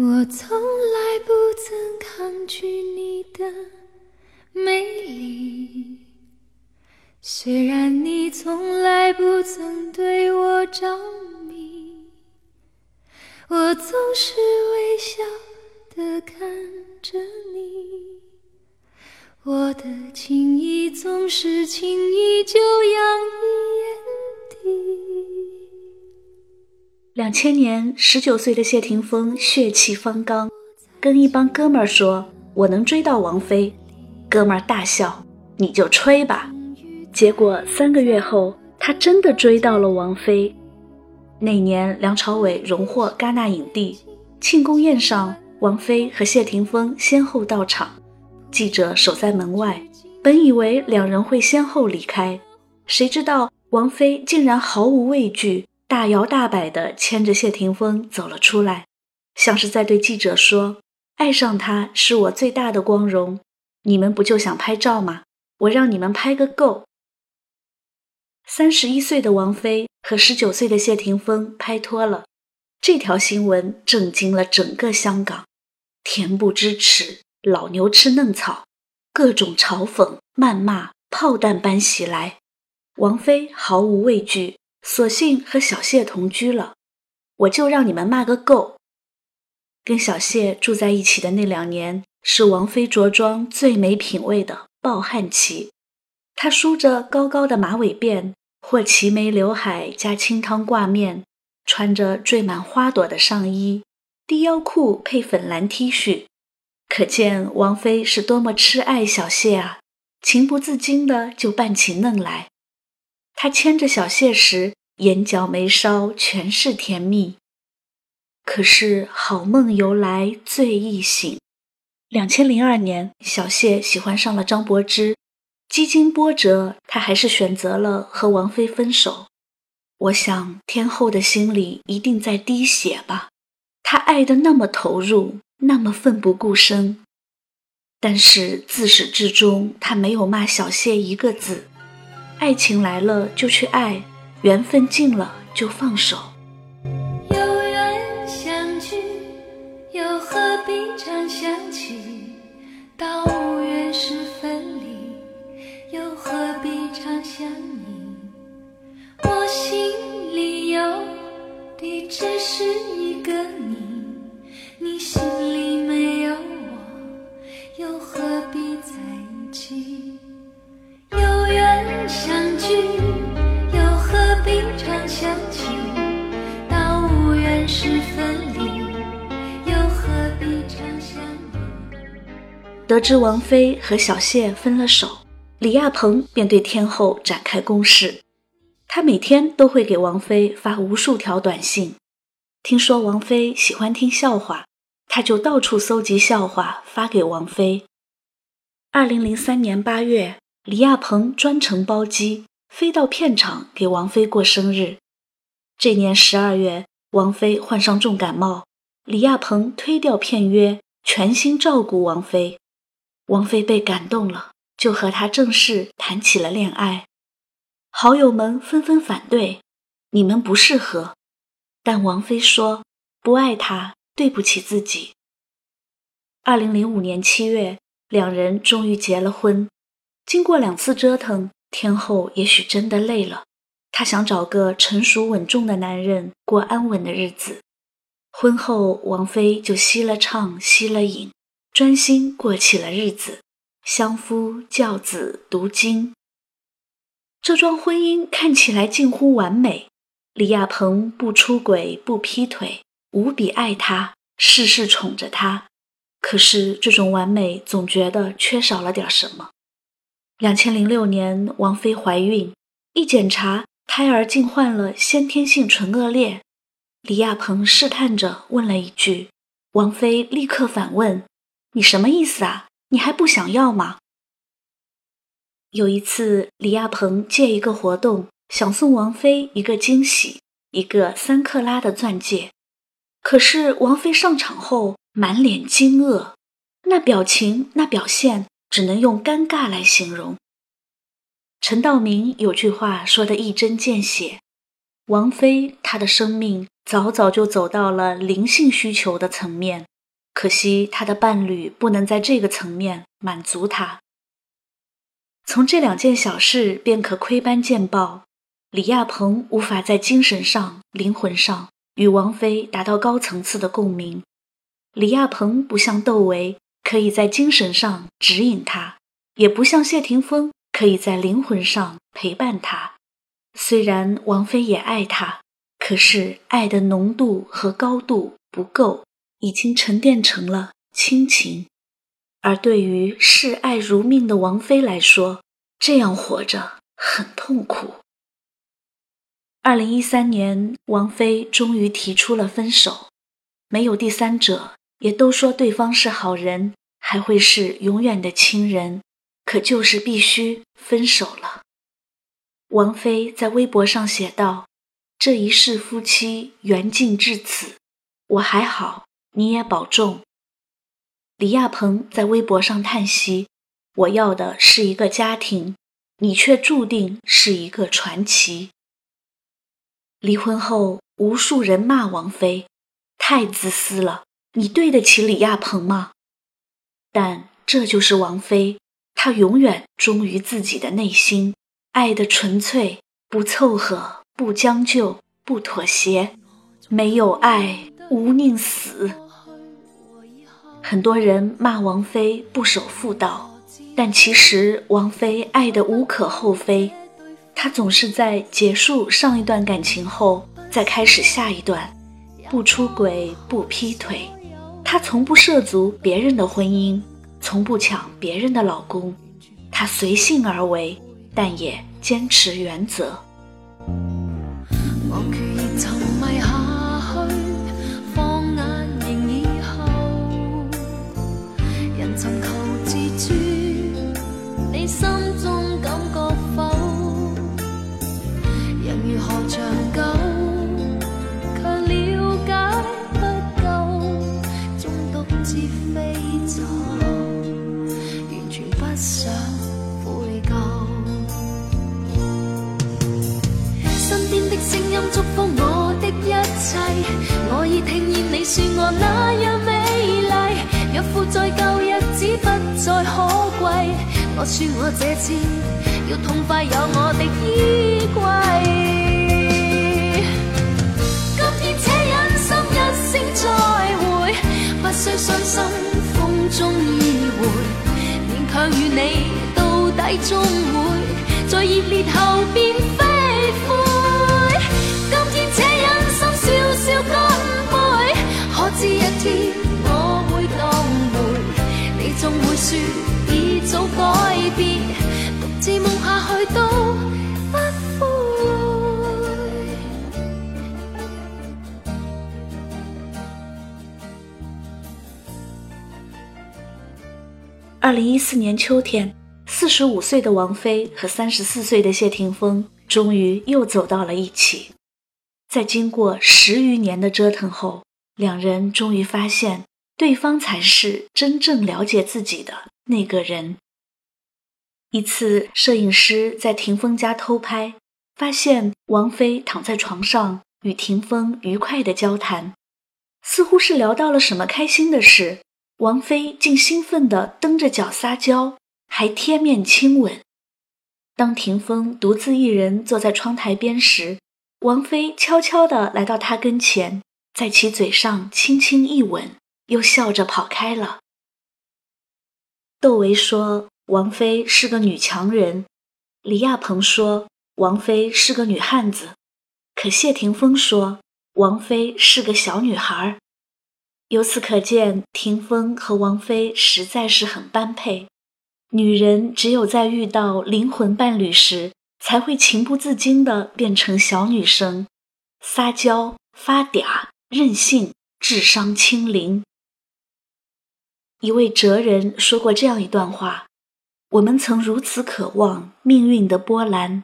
我从来不曾抗拒你的美丽，虽然你从来不曾对我着迷，我总是微笑的看着你，我的情意总是轻易就洋溢眼底。两千年，十九岁的谢霆锋血气方刚，跟一帮哥们儿说：“我能追到王菲。”哥们儿大笑：“你就吹吧。”结果三个月后，他真的追到了王菲。那年，梁朝伟荣获戛纳影帝，庆功宴上，王菲和谢霆锋先后到场，记者守在门外，本以为两人会先后离开，谁知道王菲竟然毫无畏惧。大摇大摆地牵着谢霆锋走了出来，像是在对记者说：“爱上他是我最大的光荣，你们不就想拍照吗？我让你们拍个够。”三十一岁的王菲和十九岁的谢霆锋拍拖了，这条新闻震惊了整个香港。恬不知耻，老牛吃嫩草，各种嘲讽、谩骂炮弹般袭来，王菲毫无畏惧。索性和小谢同居了，我就让你们骂个够。跟小谢住在一起的那两年，是王菲着装最没品位的暴汗期。她梳着高高的马尾辫，或齐眉刘海加清汤挂面，穿着缀满花朵的上衣，低腰裤配粉蓝 T 恤，可见王菲是多么痴爱小谢啊！情不自禁的就扮起嫩来。他牵着小谢时，眼角眉梢全是甜蜜。可是好梦由来最易醒。两千零二年，小谢喜欢上了张柏芝，几经波折，他还是选择了和王菲分手。我想，天后的心里一定在滴血吧？他爱得那么投入，那么奋不顾身，但是自始至终，他没有骂小谢一个字。爱情来了就去爱，缘分尽了就放手。有缘相聚，又何必常想起？到无缘时分离，又何必常想你？我心里有的只是一个你，你心又何必常想？到无缘时分离，又何必常想你？得知王菲和小谢分了手，李亚鹏便对天后展开攻势。他每天都会给王菲发无数条短信。听说王菲喜欢听笑话，他就到处搜集笑话发给王菲。二零零三年八月。李亚鹏专程包机飞到片场给王菲过生日。这年十二月，王菲患上重感冒，李亚鹏推掉片约，全心照顾王菲。王菲被感动了，就和他正式谈起了恋爱。好友们纷纷反对，你们不适合。但王菲说：“不爱他，对不起自己。”二零零五年七月，两人终于结了婚。经过两次折腾，天后也许真的累了。她想找个成熟稳重的男人过安稳的日子。婚后，王菲就吸了唱，吸了影，专心过起了日子，相夫教子，读经。这桩婚姻看起来近乎完美。李亚鹏不出轨，不劈腿，无比爱她，事事宠着她。可是这种完美，总觉得缺少了点什么。两千零六年，王菲怀孕，一检查，胎儿竟患了先天性唇腭裂。李亚鹏试探着问了一句，王菲立刻反问：“你什么意思啊？你还不想要吗？”有一次，李亚鹏借一个活动，想送王菲一个惊喜，一个三克拉的钻戒。可是王菲上场后满脸惊愕，那表情，那表现。只能用尴尬来形容。陈道明有句话说的一针见血：王菲她的生命早早就走到了灵性需求的层面，可惜她的伴侣不能在这个层面满足她。从这两件小事便可窥斑见豹，李亚鹏无法在精神上、灵魂上与王菲达到高层次的共鸣。李亚鹏不像窦唯可以在精神上指引他，也不像谢霆锋可以在灵魂上陪伴他。虽然王菲也爱他，可是爱的浓度和高度不够，已经沉淀成了亲情。而对于视爱如命的王菲来说，这样活着很痛苦。二零一三年，王菲终于提出了分手，没有第三者，也都说对方是好人，还会是永远的亲人，可就是必须分手了。王菲在微博上写道：“这一世夫妻缘尽至此，我还好，你也保重。”李亚鹏在微博上叹息：“我要的是一个家庭，你却注定是一个传奇。”离婚后，无数人骂王菲：“太自私了，你对得起李亚鹏吗？”但这就是王菲，她永远忠于自己的内心。爱的纯粹，不凑合，不将就，不妥协，没有爱，无宁死。很多人骂王菲不守妇道，但其实王菲爱的无可厚非。她总是在结束上一段感情后，再开始下一段，不出轨，不劈腿。她从不涉足别人的婚姻，从不抢别人的老公，她随性而为。但也坚持原则。再可贵，我说我这次要痛快有我的衣柜。今天且忍心一声再会，不需伤心风中依回，勉强与你到底终会在热烈后变二零一四年秋天，四十五岁的王菲和三十四岁的谢霆锋终于又走到了一起，在经过十余年的折腾后。两人终于发现，对方才是真正了解自己的那个人。一次，摄影师在霆锋家偷拍，发现王菲躺在床上与霆锋愉快的交谈，似乎是聊到了什么开心的事。王菲竟兴奋地蹬着脚撒娇，还贴面亲吻。当霆锋独自一人坐在窗台边时，王菲悄悄地来到他跟前。在其嘴上轻轻一吻，又笑着跑开了。窦唯说王菲是个女强人，李亚鹏说王菲是个女汉子，可谢霆锋说王菲是个小女孩。由此可见，霆锋和王菲实在是很般配。女人只有在遇到灵魂伴侣时，才会情不自禁地变成小女生，撒娇发嗲。任性，智商清零。一位哲人说过这样一段话：我们曾如此渴望命运的波澜，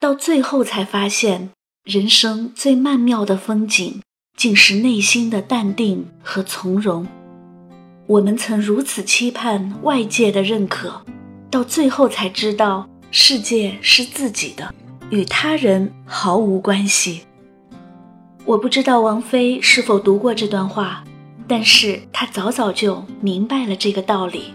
到最后才发现，人生最曼妙的风景，竟是内心的淡定和从容。我们曾如此期盼外界的认可，到最后才知道，世界是自己的，与他人毫无关系。我不知道王菲是否读过这段话，但是他早早就明白了这个道理。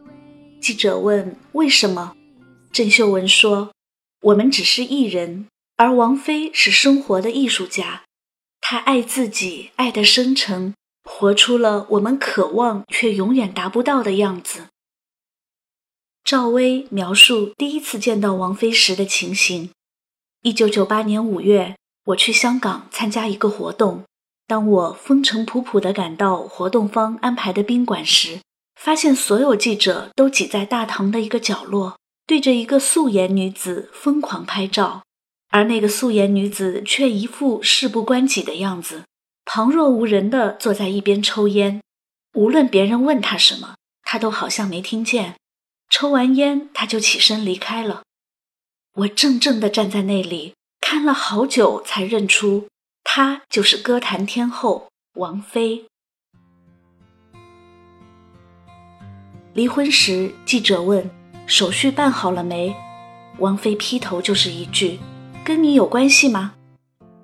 记者问：“为什么？”郑秀文说：“我们只是艺人，而王菲是生活的艺术家。她爱自己，爱得深沉，活出了我们渴望却永远达不到的样子。”赵薇描述第一次见到王菲时的情形：一九九八年五月，我去香港参加一个活动。当我风尘仆仆地赶到活动方安排的宾馆时，发现所有记者都挤在大堂的一个角落，对着一个素颜女子疯狂拍照，而那个素颜女子却一副事不关己的样子，旁若无人地坐在一边抽烟。无论别人问她什么，她都好像没听见。抽完烟，她就起身离开了。我怔怔地站在那里，看了好久，才认出。她就是歌坛天后王菲。离婚时，记者问：“手续办好了没？”王菲劈头就是一句：“跟你有关系吗？”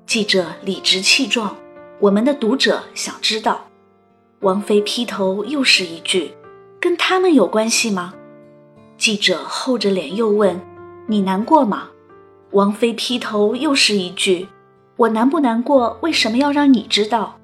记者理直气壮：“我们的读者想知道。”王菲劈头又是一句：“跟他们有关系吗？”记者厚着脸又问：“你难过吗？”王菲劈头又是一句。我难不难过？为什么要让你知道？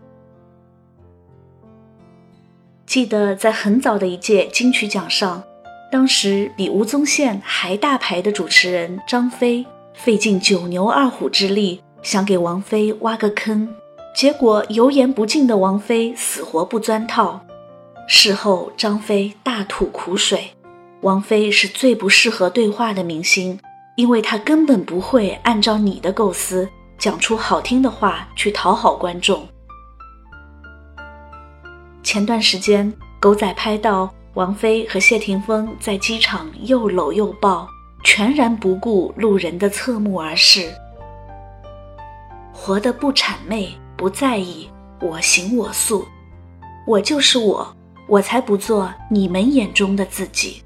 记得在很早的一届金曲奖上，当时比吴宗宪还大牌的主持人张飞，费尽九牛二虎之力想给王菲挖个坑，结果油盐不进的王菲死活不钻套。事后，张飞大吐苦水，王菲是最不适合对话的明星，因为她根本不会按照你的构思。讲出好听的话去讨好观众。前段时间，狗仔拍到王菲和谢霆锋在机场又搂又抱，全然不顾路人的侧目而视，活得不谄媚，不在意我行我素，我就是我，我才不做你们眼中的自己，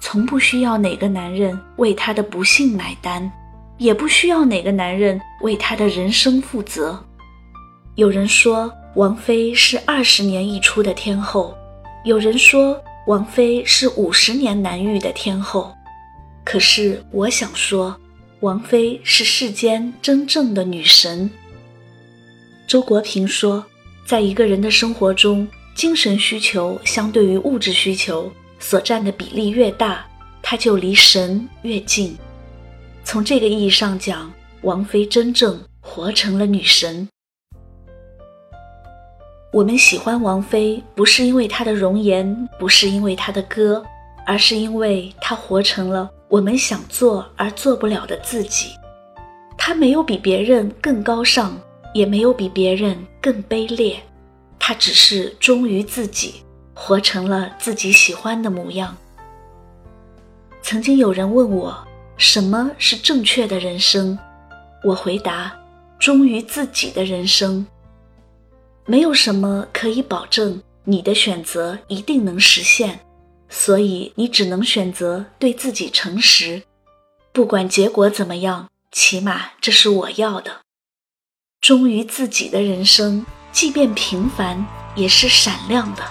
从不需要哪个男人为他的不幸买单。也不需要哪个男人为他的人生负责。有人说王菲是二十年一出的天后，有人说王菲是五十年难遇的天后。可是我想说，王菲是世间真正的女神。周国平说，在一个人的生活中，精神需求相对于物质需求所占的比例越大，他就离神越近。从这个意义上讲，王菲真正活成了女神。我们喜欢王菲，不是因为她的容颜，不是因为她的歌，而是因为她活成了我们想做而做不了的自己。她没有比别人更高尚，也没有比别人更卑劣，她只是忠于自己，活成了自己喜欢的模样。曾经有人问我。什么是正确的人生？我回答：忠于自己的人生。没有什么可以保证你的选择一定能实现所以你只能选择对自己诚实不管结果怎么样起码这是我要的。忠于自己的人生即便平凡也是闪亮的。